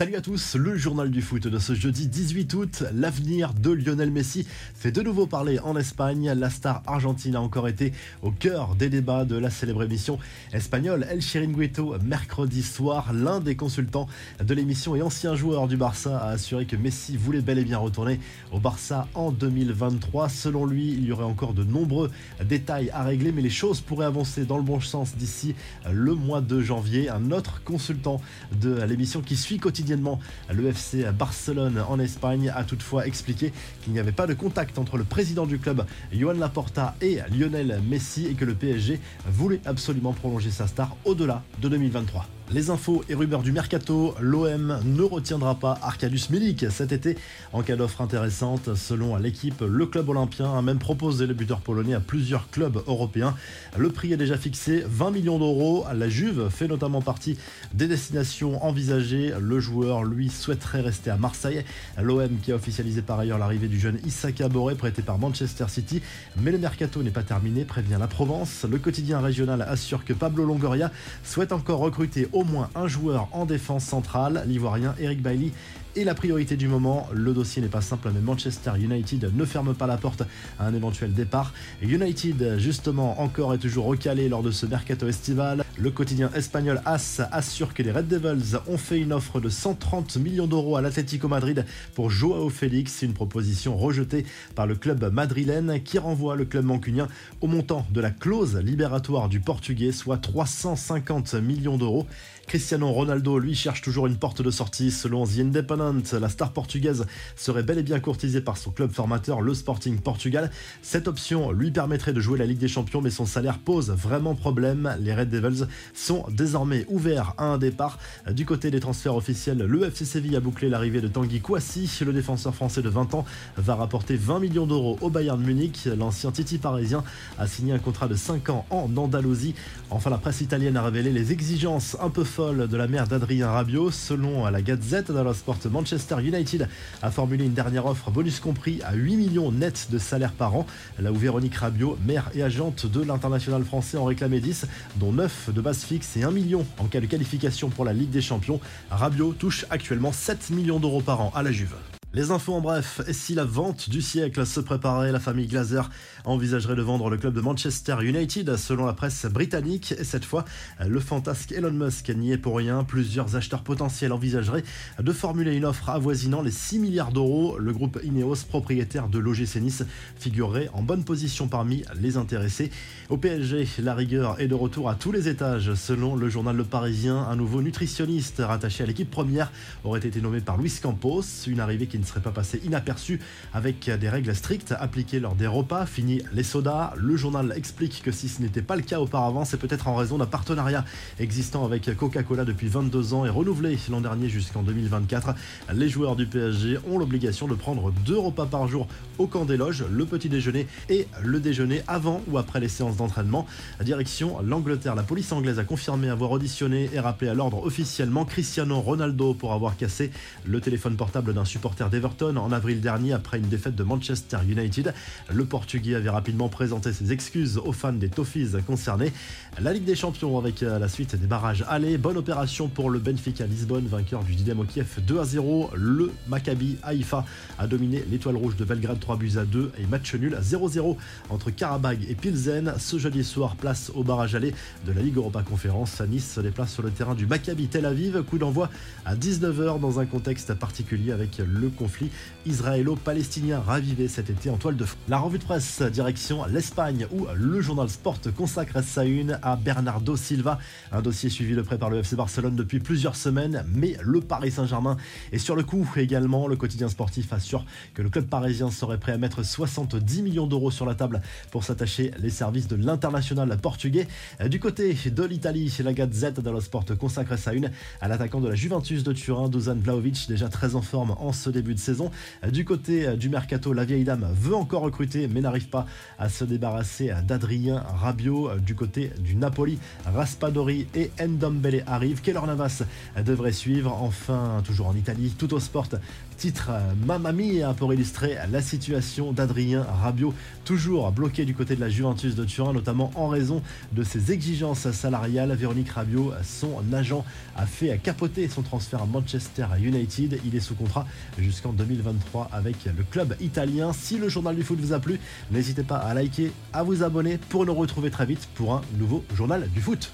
Salut à tous, le journal du foot de ce jeudi 18 août. L'avenir de Lionel Messi fait de nouveau parler en Espagne. La star argentine a encore été au cœur des débats de la célèbre émission espagnole El Chiringuito mercredi soir. L'un des consultants de l'émission et ancien joueur du Barça a assuré que Messi voulait bel et bien retourner au Barça en 2023. Selon lui, il y aurait encore de nombreux détails à régler, mais les choses pourraient avancer dans le bon sens d'ici le mois de janvier. Un autre consultant de l'émission qui suit quotidiennement le FC Barcelone en Espagne a toutefois expliqué qu'il n'y avait pas de contact entre le président du club, Johan Laporta, et Lionel Messi et que le PSG voulait absolument prolonger sa star au-delà de 2023. Les infos et rumeurs du mercato, l'OM ne retiendra pas Arkadiusz Milik cet été en cas d'offre intéressante. Selon l'équipe, le club olympien a même proposé le buteur polonais à plusieurs clubs européens. Le prix est déjà fixé, 20 millions d'euros. La Juve fait notamment partie des destinations envisagées. Le joueur, lui, souhaiterait rester à Marseille. L'OM qui a officialisé par ailleurs l'arrivée du jeune Issaka Boré prêté par Manchester City. Mais le mercato n'est pas terminé, prévient la Provence. Le quotidien régional assure que Pablo Longoria souhaite encore recruter au moins un joueur en défense centrale, l'ivoirien Eric Bailly et la priorité du moment. Le dossier n'est pas simple, mais Manchester United ne ferme pas la porte à un éventuel départ. United, justement, encore et toujours recalé lors de ce mercato estival. Le quotidien espagnol AS assure que les Red Devils ont fait une offre de 130 millions d'euros à l'Atlético Madrid pour Joao Félix, une proposition rejetée par le club madrilène qui renvoie le club mancunien au montant de la clause libératoire du portugais, soit 350 millions d'euros. Cristiano Ronaldo, lui, cherche toujours une porte de sortie. Selon The Independent, la star portugaise serait bel et bien courtisée par son club formateur, le Sporting Portugal. Cette option lui permettrait de jouer la Ligue des Champions, mais son salaire pose vraiment problème. Les Red Devils sont désormais ouverts à un départ. Du côté des transferts officiels, le FC Séville a bouclé l'arrivée de Tanguy Kouassi. Le défenseur français de 20 ans va rapporter 20 millions d'euros au Bayern Munich. L'ancien Titi parisien a signé un contrat de 5 ans en Andalousie. Enfin, la presse italienne a révélé les exigences un peu de la mère d'Adrien Rabiot. Selon la Gazette dello Sport, Manchester United a formulé une dernière offre, bonus compris, à 8 millions nets de salaire par an. Là où Véronique Rabiot, mère et agente de l'international français, en réclamait 10, dont 9 de base fixe et 1 million en cas de qualification pour la Ligue des Champions. Rabiot touche actuellement 7 millions d'euros par an à la Juve. Les infos en bref, si la vente du siècle se préparait, la famille Glazer envisagerait de vendre le club de Manchester United selon la presse britannique. Et cette fois, le fantasque Elon Musk n'y est pour rien. Plusieurs acheteurs potentiels envisageraient de formuler une offre avoisinant les 6 milliards d'euros. Le groupe Ineos, propriétaire de l'OGC Nice, figurerait en bonne position parmi les intéressés. Au PSG, la rigueur est de retour à tous les étages. Selon le journal Le Parisien, un nouveau nutritionniste rattaché à l'équipe première aurait été nommé par Luis Campos. Une arrivée qui ne serait pas passé inaperçu avec des règles strictes appliquées lors des repas. Fini les sodas. Le journal explique que si ce n'était pas le cas auparavant, c'est peut-être en raison d'un partenariat existant avec Coca-Cola depuis 22 ans et renouvelé l'an dernier jusqu'en 2024. Les joueurs du PSG ont l'obligation de prendre deux repas par jour au camp des loges, le petit déjeuner et le déjeuner avant ou après les séances d'entraînement. Direction l'Angleterre. La police anglaise a confirmé avoir auditionné et rappelé à l'ordre officiellement Cristiano Ronaldo pour avoir cassé le téléphone portable d'un supporter d'Everton en avril dernier après une défaite de Manchester United. Le Portugais avait rapidement présenté ses excuses aux fans des Toffees concernés. La Ligue des Champions avec euh, la suite des barrages allez, bonne opération pour le Benfica Lisbonne, vainqueur du Dynamo Kiev 2 à 0. Le Maccabi Haïfa a dominé l'étoile rouge de Belgrade 3 buts à 2 et match nul à 0-0 entre Karabag et Pilsen. Ce jeudi soir, place au barrage aller de la Ligue Europa Conférence. Nice se déplace sur le terrain du Maccabi Tel Aviv. Coup d'envoi à 19h dans un contexte particulier avec le conflit israélo-palestinien ravivé cet été en toile de fond. La revue de presse direction l'Espagne où le journal Sport consacre sa une à Bernardo Silva, un dossier suivi de près par le FC Barcelone depuis plusieurs semaines, mais le Paris Saint-Germain est sur le coup également. Le quotidien sportif assure que le club parisien serait prêt à mettre 70 millions d'euros sur la table pour s'attacher les services de l'international portugais. Du côté de l'Italie, la Gazette dello Sport consacre sa une à l'attaquant de la Juventus de Turin, Dusan Vlaovic, déjà très en forme en ce de saison. Du côté du mercato, la vieille dame veut encore recruter mais n'arrive pas à se débarrasser d'Adrien Rabiot. Du côté du Napoli, Raspadori et Ndombele arrivent. Keller Navas devrait suivre. Enfin, toujours en Italie, tout au sport Titre Mamma Mia pour illustrer la situation d'Adrien Rabiot, toujours bloqué du côté de la Juventus de Turin, notamment en raison de ses exigences salariales. Véronique Rabiot, son agent, a fait capoter son transfert à Manchester United. Il est sous contrat jusqu'en 2023 avec le club italien. Si le journal du foot vous a plu, n'hésitez pas à liker, à vous abonner pour nous retrouver très vite pour un nouveau journal du foot.